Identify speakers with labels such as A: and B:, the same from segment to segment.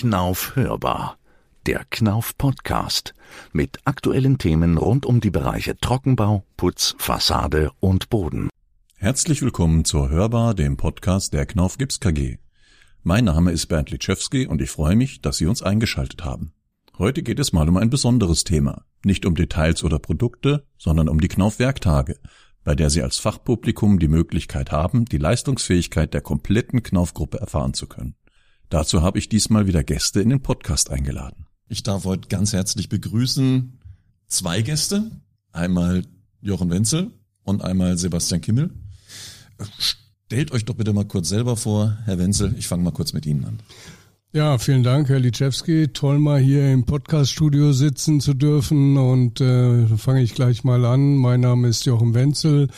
A: Knauf hörbar. Der Knauf Podcast mit aktuellen Themen rund um die Bereiche Trockenbau, Putz, Fassade und Boden.
B: Herzlich willkommen zur Hörbar, dem Podcast der Knauf Gips KG. Mein Name ist Bernd Litschewski und ich freue mich, dass Sie uns eingeschaltet haben. Heute geht es mal um ein besonderes Thema. Nicht um Details oder Produkte, sondern um die Knauf Werktage, bei der Sie als Fachpublikum die Möglichkeit haben, die Leistungsfähigkeit der kompletten Knaufgruppe erfahren zu können. Dazu habe ich diesmal wieder Gäste in den Podcast eingeladen.
C: Ich darf heute ganz herzlich begrüßen zwei Gäste. Einmal Jochen Wenzel und einmal Sebastian Kimmel. Stellt euch doch bitte mal kurz selber vor, Herr Wenzel. Ich fange mal kurz mit Ihnen an.
D: Ja, vielen Dank, Herr Litschewski. Toll, mal hier im Podcaststudio sitzen zu dürfen. Und äh, fange ich gleich mal an. Mein Name ist Jochen Wenzel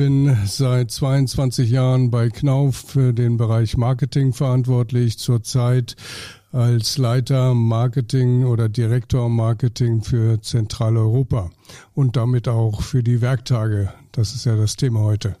D: bin seit 22 Jahren bei Knauf für den Bereich Marketing verantwortlich, zurzeit als Leiter Marketing oder Direktor Marketing für Zentraleuropa und damit auch für die Werktage. Das ist ja das Thema heute.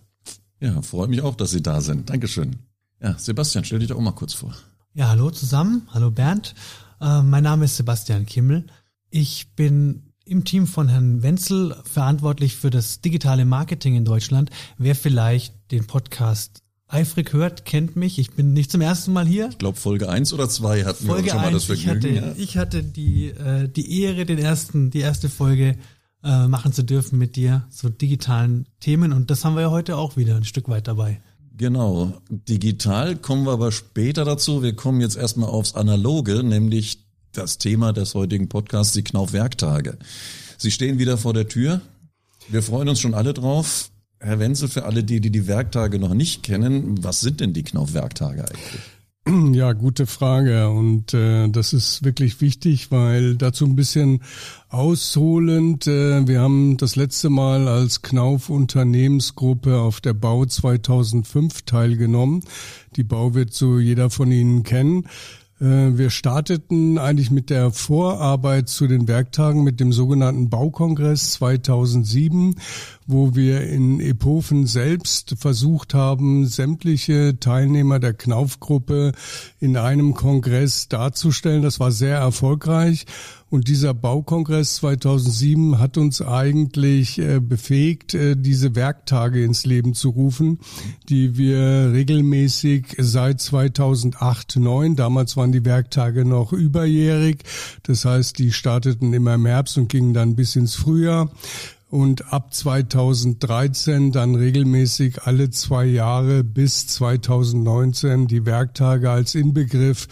C: Ja, freue mich auch, dass Sie da sind. Dankeschön. Ja, Sebastian, stell dich doch auch mal kurz vor.
E: Ja, hallo zusammen. Hallo Bernd. Äh, mein Name ist Sebastian Kimmel. Ich bin im Team von Herrn Wenzel verantwortlich für das digitale Marketing in Deutschland. Wer vielleicht den Podcast eifrig hört, kennt mich. Ich bin nicht zum ersten Mal hier.
C: Ich glaube, Folge eins oder zwei hatten
E: Folge
C: wir schon mal das Vergnügen.
E: Ich hatte, ich hatte die, äh, die Ehre, den ersten, die erste Folge äh, machen zu dürfen mit dir, so digitalen Themen. Und das haben wir ja heute auch wieder ein Stück weit dabei.
C: Genau. Digital kommen wir aber später dazu. Wir kommen jetzt erstmal aufs Analoge, nämlich das Thema des heutigen Podcasts, die Knauf-Werktage. Sie stehen wieder vor der Tür. Wir freuen uns schon alle drauf. Herr Wenzel, für alle die, die die Werktage noch nicht kennen, was sind denn die Knauf-Werktage eigentlich?
D: Ja, gute Frage. Und äh, das ist wirklich wichtig, weil dazu ein bisschen ausholend, äh, wir haben das letzte Mal als Knauf Unternehmensgruppe auf der Bau 2005 teilgenommen. Die Bau wird so jeder von Ihnen kennen. Äh, wir starteten eigentlich mit der Vorarbeit zu den Werktagen mit dem sogenannten Baukongress 2007, wo wir in Epofen selbst versucht haben, sämtliche Teilnehmer der Knaufgruppe in einem Kongress darzustellen. Das war sehr erfolgreich und dieser Baukongress 2007 hat uns eigentlich äh, befähigt, äh, diese Werktage ins Leben zu rufen, die wir regelmäßig seit 2008, 9, damals waren die Werktage noch überjährig, das heißt, die starteten immer im Herbst und gingen dann bis ins Frühjahr und ab 2013 dann regelmäßig alle zwei Jahre bis 2019 die Werktage als Inbegriff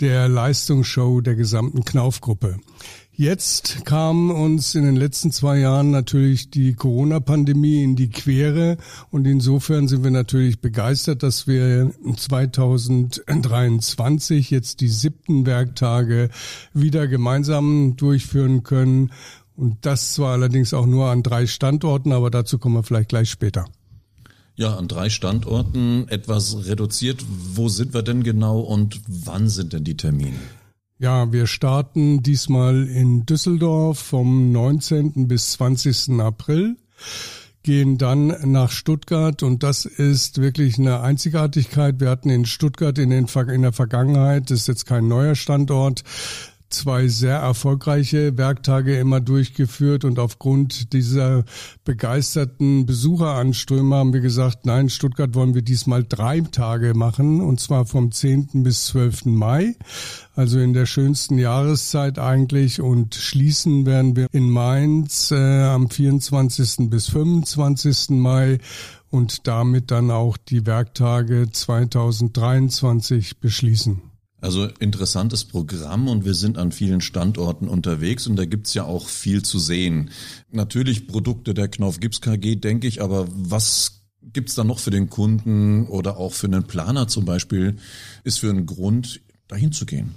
D: der Leistungsshow der gesamten Knaufgruppe. Jetzt kam uns in den letzten zwei Jahren natürlich die Corona-Pandemie in die Quere und insofern sind wir natürlich begeistert, dass wir 2023 jetzt die siebten Werktage wieder gemeinsam durchführen können und das zwar allerdings auch nur an drei Standorten, aber dazu kommen wir vielleicht gleich später.
C: Ja, an drei Standorten etwas reduziert. Wo sind wir denn genau und wann sind denn die Termine?
D: Ja, wir starten diesmal in Düsseldorf vom 19. bis 20. April gehen dann nach Stuttgart und das ist wirklich eine Einzigartigkeit. Wir hatten in Stuttgart in, den, in der Vergangenheit, das ist jetzt kein neuer Standort, zwei sehr erfolgreiche Werktage immer durchgeführt und aufgrund dieser begeisterten Besucheranströme haben wir gesagt, nein, Stuttgart wollen wir diesmal drei Tage machen und zwar vom 10. bis 12. Mai, also in der schönsten Jahreszeit eigentlich und schließen werden wir in Mainz äh, am 24. bis 25. Mai und damit dann auch die Werktage 2023 beschließen.
C: Also interessantes Programm und wir sind an vielen Standorten unterwegs und da gibt's ja auch viel zu sehen. Natürlich Produkte der Knauf Gips KG, denke ich, aber was gibt's da noch für den Kunden oder auch für einen Planer zum Beispiel, ist für einen Grund, dahin zu gehen?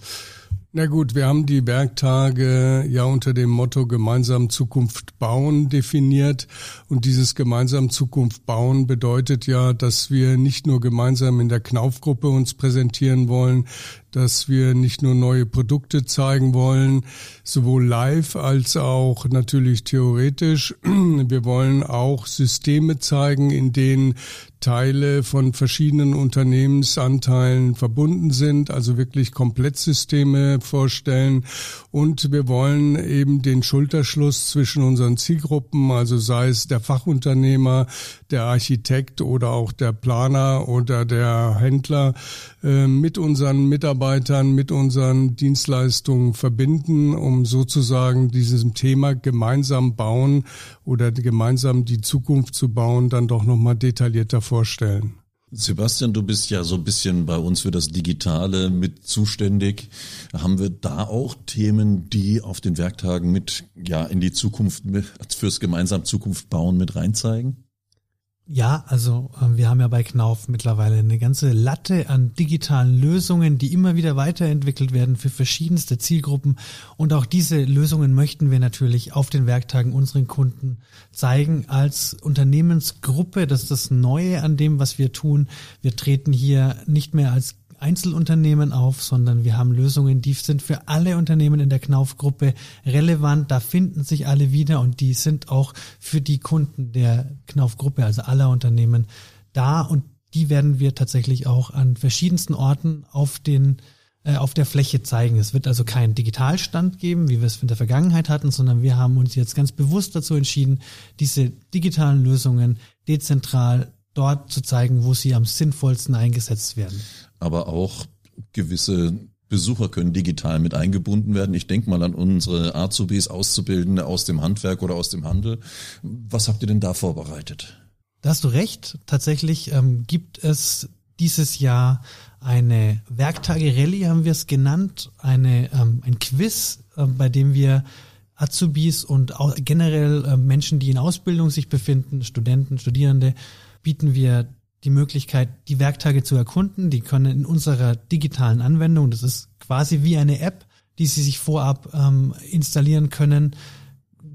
D: Na gut, wir haben die Werktage ja unter dem Motto gemeinsam Zukunft bauen definiert. Und dieses gemeinsam Zukunft bauen bedeutet ja, dass wir nicht nur gemeinsam in der Knaufgruppe uns präsentieren wollen, dass wir nicht nur neue Produkte zeigen wollen, sowohl live als auch natürlich theoretisch. Wir wollen auch Systeme zeigen, in denen Teile von verschiedenen Unternehmensanteilen verbunden sind, also wirklich Komplettsysteme vorstellen. Und wir wollen eben den Schulterschluss zwischen unseren Zielgruppen, also sei es der Fachunternehmer, der Architekt oder auch der Planer oder der Händler, äh, mit unseren Mitarbeitern, mit unseren Dienstleistungen verbinden, um sozusagen diesem Thema gemeinsam bauen oder gemeinsam die Zukunft zu bauen, dann doch nochmal detaillierter vorstellen.
C: Sebastian, du bist ja so ein bisschen bei uns für das Digitale mit zuständig. Haben wir da auch Themen, die auf den Werktagen mit, ja, in die Zukunft, fürs gemeinsam Zukunft bauen mit reinzeigen?
E: Ja, also äh, wir haben ja bei Knauf mittlerweile eine ganze Latte an digitalen Lösungen, die immer wieder weiterentwickelt werden für verschiedenste Zielgruppen. Und auch diese Lösungen möchten wir natürlich auf den Werktagen unseren Kunden zeigen als Unternehmensgruppe. Das ist das Neue an dem, was wir tun. Wir treten hier nicht mehr als Einzelunternehmen auf, sondern wir haben Lösungen, die sind für alle Unternehmen in der Knauf-Gruppe relevant. Da finden sich alle wieder und die sind auch für die Kunden der Knauf-Gruppe, also aller Unternehmen, da und die werden wir tatsächlich auch an verschiedensten Orten auf den äh, auf der Fläche zeigen. Es wird also keinen Digitalstand geben, wie wir es in der Vergangenheit hatten, sondern wir haben uns jetzt ganz bewusst dazu entschieden, diese digitalen Lösungen dezentral dort zu zeigen, wo sie am sinnvollsten eingesetzt werden
C: aber auch gewisse Besucher können digital mit eingebunden werden. Ich denke mal an unsere Azubis, Auszubildende aus dem Handwerk oder aus dem Handel. Was habt ihr denn da vorbereitet?
E: Da hast du recht. Tatsächlich ähm, gibt es dieses Jahr eine Werktage-Rallye, haben wir es genannt, eine, ähm, ein Quiz, äh, bei dem wir Azubis und generell äh, Menschen, die in Ausbildung sich befinden, Studenten, Studierende, bieten wir die Möglichkeit, die Werktage zu erkunden. Die können in unserer digitalen Anwendung, das ist quasi wie eine App, die Sie sich vorab ähm, installieren können,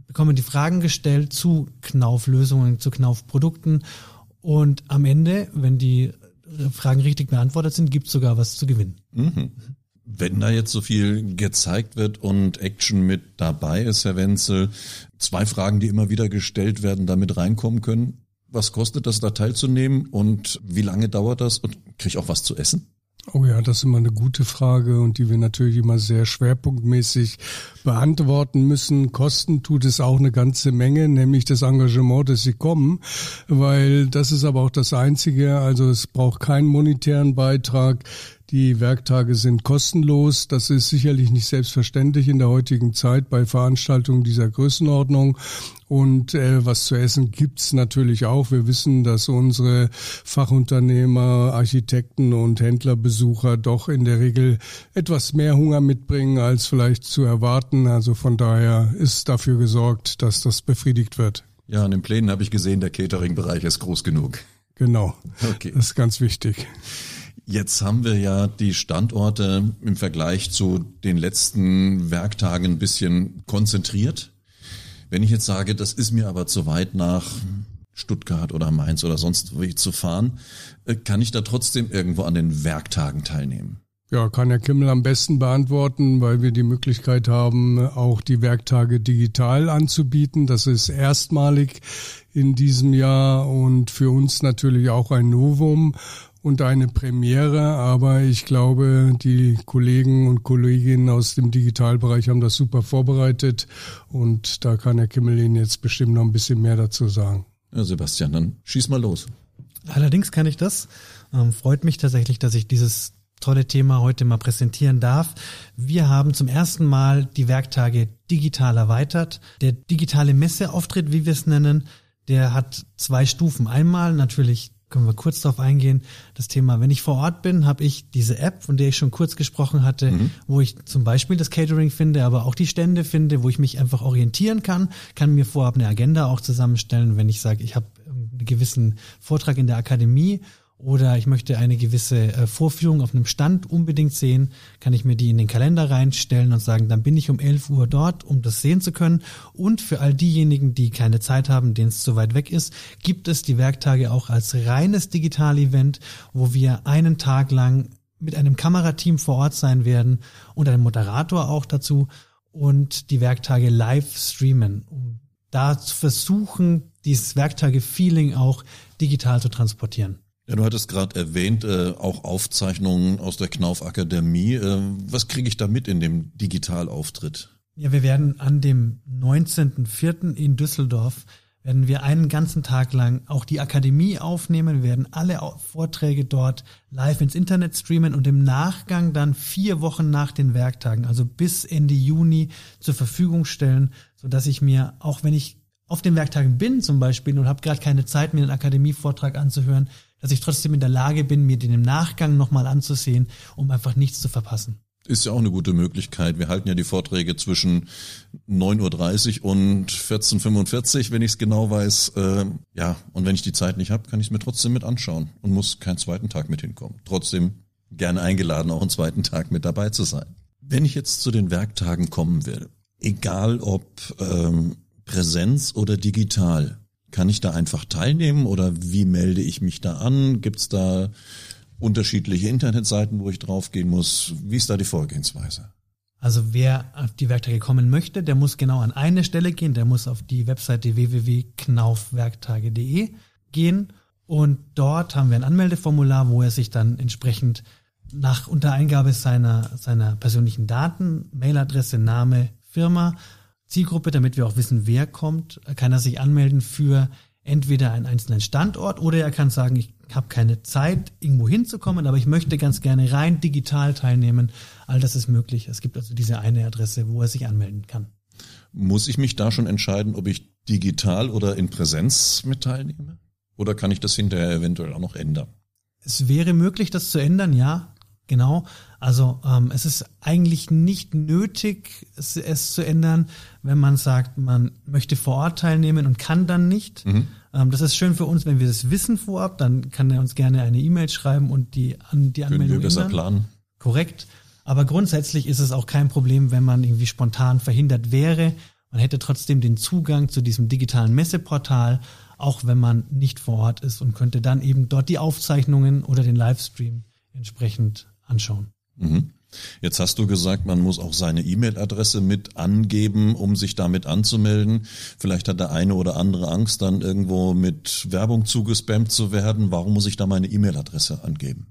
E: bekommen die Fragen gestellt zu Knauf-Lösungen, zu Knauf-Produkten und am Ende, wenn die Fragen richtig beantwortet sind, gibt es sogar was zu gewinnen. Mhm.
C: Wenn da jetzt so viel gezeigt wird und Action mit dabei ist, Herr Wenzel, zwei Fragen, die immer wieder gestellt werden, damit reinkommen können. Was kostet das, da teilzunehmen und wie lange dauert das und kriege ich auch was zu essen?
D: Oh ja, das ist immer eine gute Frage und die wir natürlich immer sehr schwerpunktmäßig beantworten müssen. Kosten tut es auch eine ganze Menge, nämlich das Engagement, dass sie kommen, weil das ist aber auch das Einzige. Also es braucht keinen monetären Beitrag. Die Werktage sind kostenlos. Das ist sicherlich nicht selbstverständlich in der heutigen Zeit bei Veranstaltungen dieser Größenordnung. Und äh, was zu essen gibt's natürlich auch. Wir wissen, dass unsere Fachunternehmer, Architekten und Händlerbesucher doch in der Regel etwas mehr Hunger mitbringen, als vielleicht zu erwarten. Also von daher ist dafür gesorgt, dass das befriedigt wird.
C: Ja, in den Plänen habe ich gesehen, der Catering-Bereich ist groß genug.
D: Genau. Okay. Das ist ganz wichtig.
C: Jetzt haben wir ja die Standorte im Vergleich zu den letzten Werktagen ein bisschen konzentriert. Wenn ich jetzt sage, das ist mir aber zu weit nach Stuttgart oder Mainz oder sonst wo zu fahren, äh, kann ich da trotzdem irgendwo an den Werktagen teilnehmen?
D: Ja, kann Herr Kimmel am besten beantworten, weil wir die Möglichkeit haben, auch die Werktage digital anzubieten. Das ist erstmalig in diesem Jahr und für uns natürlich auch ein Novum und eine Premiere, aber ich glaube, die Kollegen und Kolleginnen aus dem Digitalbereich haben das super vorbereitet und da kann Herr Kimmel Ihnen jetzt bestimmt noch ein bisschen mehr dazu sagen.
C: Ja, Sebastian, dann schieß mal los.
E: Allerdings kann ich das. Ähm, freut mich tatsächlich, dass ich dieses tolle Thema heute mal präsentieren darf. Wir haben zum ersten Mal die Werktage digital erweitert. Der digitale Messeauftritt, wie wir es nennen, der hat zwei Stufen. Einmal natürlich können wir kurz darauf eingehen. Das Thema, wenn ich vor Ort bin, habe ich diese App, von der ich schon kurz gesprochen hatte, mhm. wo ich zum Beispiel das Catering finde, aber auch die Stände finde, wo ich mich einfach orientieren kann, kann mir vorab eine Agenda auch zusammenstellen, wenn ich sage, ich habe einen gewissen Vortrag in der Akademie oder ich möchte eine gewisse äh, Vorführung auf einem Stand unbedingt sehen, kann ich mir die in den Kalender reinstellen und sagen, dann bin ich um 11 Uhr dort, um das sehen zu können. Und für all diejenigen, die keine Zeit haben, denen es zu weit weg ist, gibt es die Werktage auch als reines Digital-Event, wo wir einen Tag lang mit einem Kamerateam vor Ort sein werden und einem Moderator auch dazu und die Werktage live streamen, um da zu versuchen, dieses Werktage-Feeling auch digital zu transportieren.
C: Ja, du hattest gerade erwähnt, äh, auch Aufzeichnungen aus der Knauf Akademie. Äh, was kriege ich da mit in dem Digitalauftritt?
E: Ja, wir werden an dem 19.04. in Düsseldorf werden wir einen ganzen Tag lang auch die Akademie aufnehmen. Wir werden alle Vorträge dort live ins Internet streamen und im Nachgang dann vier Wochen nach den Werktagen, also bis Ende Juni zur Verfügung stellen, so dass ich mir, auch wenn ich auf den Werktagen bin zum Beispiel und habe gerade keine Zeit, mir einen Akademievortrag anzuhören, dass ich trotzdem in der Lage bin, mir den im Nachgang nochmal anzusehen, um einfach nichts zu verpassen.
C: Ist ja auch eine gute Möglichkeit. Wir halten ja die Vorträge zwischen 9.30 Uhr und 14.45 Uhr, wenn ich es genau weiß. Äh, ja, und wenn ich die Zeit nicht habe, kann ich es mir trotzdem mit anschauen und muss keinen zweiten Tag mit hinkommen. Trotzdem gerne eingeladen, auch einen zweiten Tag mit dabei zu sein. Wenn ich jetzt zu den Werktagen kommen will, egal ob ähm, Präsenz oder digital, kann ich da einfach teilnehmen oder wie melde ich mich da an? Gibt es da unterschiedliche Internetseiten, wo ich draufgehen muss? Wie ist da die Vorgehensweise?
E: Also wer auf die Werktage kommen möchte, der muss genau an eine Stelle gehen, der muss auf die Webseite www.knaufwerktage.de gehen und dort haben wir ein Anmeldeformular, wo er sich dann entsprechend nach Untereingabe seiner, seiner persönlichen Daten, Mailadresse, Name, Firma, Zielgruppe, damit wir auch wissen, wer kommt, kann er sich anmelden für entweder einen einzelnen Standort oder er kann sagen, ich habe keine Zeit, irgendwo hinzukommen, aber ich möchte ganz gerne rein digital teilnehmen. All das ist möglich. Es gibt also diese eine Adresse, wo er sich anmelden kann.
C: Muss ich mich da schon entscheiden, ob ich digital oder in Präsenz mit teilnehme? Oder kann ich das hinterher eventuell auch noch ändern?
E: Es wäre möglich, das zu ändern, ja. Genau. Also ähm, es ist eigentlich nicht nötig, es, es, zu ändern, wenn man sagt, man möchte vor Ort teilnehmen und kann dann nicht. Mhm. Ähm, das ist schön für uns, wenn wir das wissen vorab, dann kann er uns gerne eine E-Mail schreiben und die, an, die Anmeldung
C: Können wir besser
E: ändern.
C: planen.
E: Korrekt. Aber grundsätzlich ist es auch kein Problem, wenn man irgendwie spontan verhindert wäre. Man hätte trotzdem den Zugang zu diesem digitalen Messeportal, auch wenn man nicht vor Ort ist und könnte dann eben dort die Aufzeichnungen oder den Livestream entsprechend anschauen.
C: Mhm. Jetzt hast du gesagt, man muss auch seine E-Mail-Adresse mit angeben, um sich damit anzumelden. Vielleicht hat der eine oder andere Angst, dann irgendwo mit Werbung zugespammt zu werden. Warum muss ich da meine E-Mail-Adresse angeben?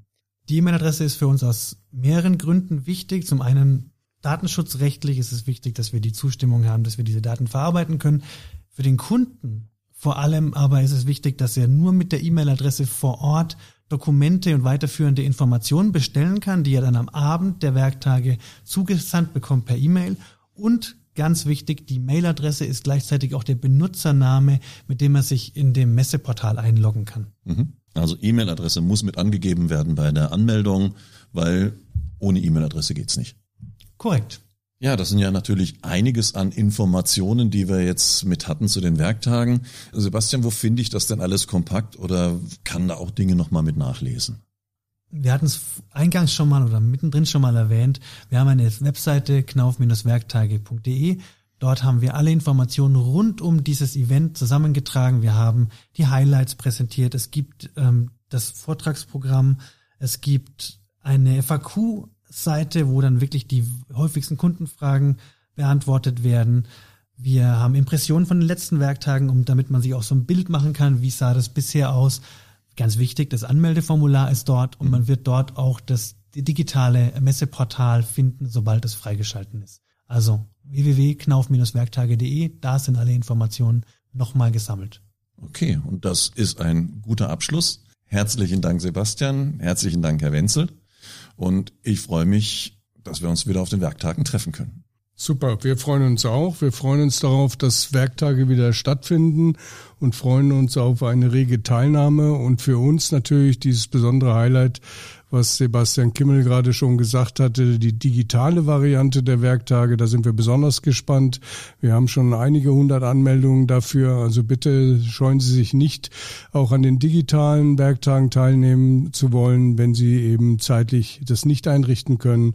E: Die E-Mail-Adresse ist für uns aus mehreren Gründen wichtig. Zum einen datenschutzrechtlich ist es wichtig, dass wir die Zustimmung haben, dass wir diese Daten verarbeiten können. Für den Kunden vor allem aber ist es wichtig, dass er nur mit der E-Mail-Adresse vor Ort Dokumente und weiterführende Informationen bestellen kann, die er dann am Abend der Werktage zugesandt bekommt per E-Mail und ganz wichtig, die Mailadresse ist gleichzeitig auch der Benutzername, mit dem er sich in dem Messeportal einloggen kann.
C: Mhm. Also E-Mail-Adresse muss mit angegeben werden bei der Anmeldung, weil ohne E-Mail-Adresse geht's nicht.
E: Korrekt.
C: Ja, das sind ja natürlich einiges an Informationen, die wir jetzt mit hatten zu den Werktagen. Sebastian, wo finde ich das denn alles kompakt oder kann da auch Dinge nochmal mit nachlesen?
E: Wir hatten es eingangs schon mal oder mittendrin schon mal erwähnt. Wir haben eine Webseite knauf-werktage.de. Dort haben wir alle Informationen rund um dieses Event zusammengetragen. Wir haben die Highlights präsentiert. Es gibt ähm, das Vortragsprogramm. Es gibt eine FAQ Seite, wo dann wirklich die häufigsten Kundenfragen beantwortet werden. Wir haben Impressionen von den letzten Werktagen, um damit man sich auch so ein Bild machen kann, wie sah das bisher aus. Ganz wichtig, das Anmeldeformular ist dort und man wird dort auch das digitale Messeportal finden, sobald es freigeschalten ist. Also www.knauf-werktage.de, da sind alle Informationen nochmal gesammelt.
C: Okay, und das ist ein guter Abschluss. Herzlichen Dank, Sebastian. Herzlichen Dank, Herr Wenzel. Und ich freue mich, dass wir uns wieder auf den Werktagen treffen können.
D: Super, wir freuen uns auch. Wir freuen uns darauf, dass Werktage wieder stattfinden und freuen uns auf eine rege Teilnahme und für uns natürlich dieses besondere Highlight, was Sebastian Kimmel gerade schon gesagt hatte, die digitale Variante der Werktage. Da sind wir besonders gespannt. Wir haben schon einige hundert Anmeldungen dafür. Also bitte scheuen Sie sich nicht, auch an den digitalen Werktagen teilnehmen zu wollen, wenn Sie eben zeitlich das nicht einrichten können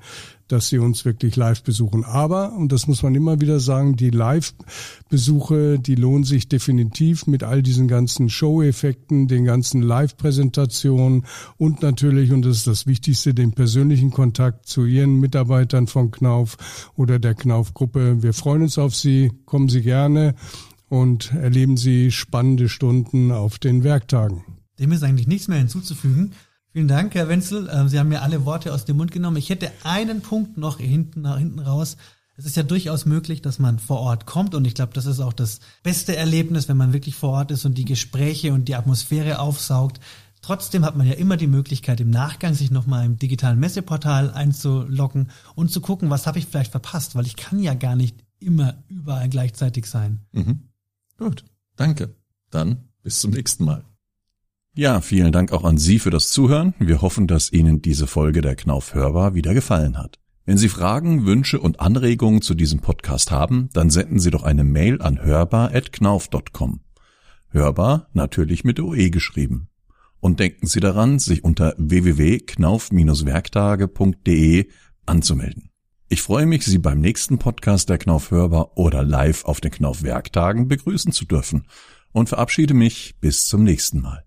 D: dass sie uns wirklich live besuchen. Aber, und das muss man immer wieder sagen, die Live-Besuche, die lohnen sich definitiv mit all diesen ganzen Show-Effekten, den ganzen Live-Präsentationen und natürlich, und das das Wichtigste, den persönlichen Kontakt zu Ihren Mitarbeitern von Knauf oder der Knauf-Gruppe. Wir freuen uns auf Sie. Kommen Sie gerne und erleben Sie spannende Stunden auf den Werktagen.
E: Dem ist eigentlich nichts mehr hinzuzufügen. Vielen Dank, Herr Wenzel. Ähm, Sie haben mir alle Worte aus dem Mund genommen. Ich hätte einen Punkt noch hinten nach hinten raus. Es ist ja durchaus möglich, dass man vor Ort kommt und ich glaube, das ist auch das beste Erlebnis, wenn man wirklich vor Ort ist und die Gespräche und die Atmosphäre aufsaugt. Trotzdem hat man ja immer die Möglichkeit, im Nachgang sich nochmal im digitalen Messeportal einzuloggen und zu gucken, was habe ich vielleicht verpasst, weil ich kann ja gar nicht immer überall gleichzeitig sein.
F: Mhm. Gut, danke. Dann bis zum nächsten Mal.
C: Ja, vielen Dank auch an Sie für das Zuhören. Wir hoffen, dass Ihnen diese Folge der Knauf Hörbar wieder gefallen hat. Wenn Sie Fragen, Wünsche und Anregungen zu diesem Podcast haben, dann senden Sie doch eine Mail an hörbar.knauf.com. Hörbar natürlich mit OE geschrieben. Und denken Sie daran, sich unter www.knauf-werktage.de anzumelden. Ich freue mich, Sie beim nächsten Podcast der Knauf Hörbar oder live auf den Knauf Werktagen begrüßen zu dürfen und verabschiede mich bis zum nächsten Mal.